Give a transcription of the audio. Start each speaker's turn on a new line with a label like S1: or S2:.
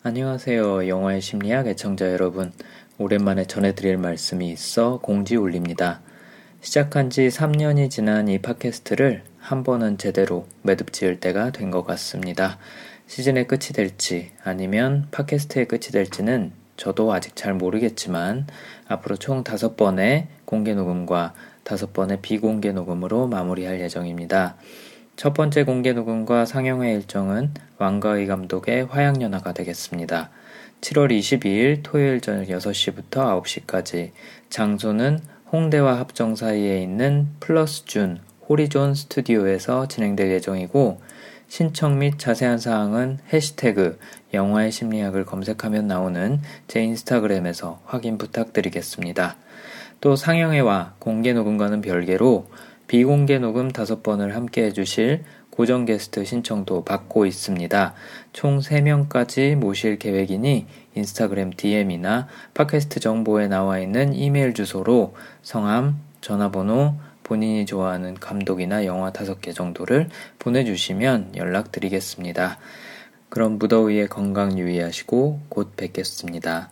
S1: 안녕하세요. 영화의 심리학 애청자 여러분. 오랜만에 전해드릴 말씀이 있어 공지 올립니다. 시작한 지 3년이 지난 이 팟캐스트를 한 번은 제대로 매듭 지을 때가 된 것 같습니다. 시즌의 끝이 될지 아니면 팟캐스트의 끝이 될지는 저도 아직 잘 모르겠지만 앞으로 총 다섯 번의 공개 녹음과 다섯 번의 비공개 녹음으로 마무리할 예정입니다. 첫 번째 공개 녹음과 상영회 일정은 왕가의 감독의 화양연화가 되겠습니다. 7월 22일 토요일 저녁 6시부터 9시까지 장소는 홍대와 합정 사이에 있는 플러스 준 호리존 스튜디오에서 진행될 예정이고 신청 및 자세한 사항은 해시태그 영화의 심리학을 검색하면 나오는 제 인스타그램에서 확인 부탁드리겠습니다. 또 상영회와 공개 녹음과는 별개로 비공개 녹음 다섯 번을 함께 해주실 고정 게스트 신청도 받고 있습니다. 총 3명까지 모실 계획이니 인스타그램 DM이나 팟캐스트 정보에 나와 있는 이메일 주소로 성함, 전화번호, 본인이 좋아하는 감독이나 영화 다섯 개 정도를 보내주시면 연락드리겠습니다. 그럼 무더위에 건강 유의하시고 곧 뵙겠습니다.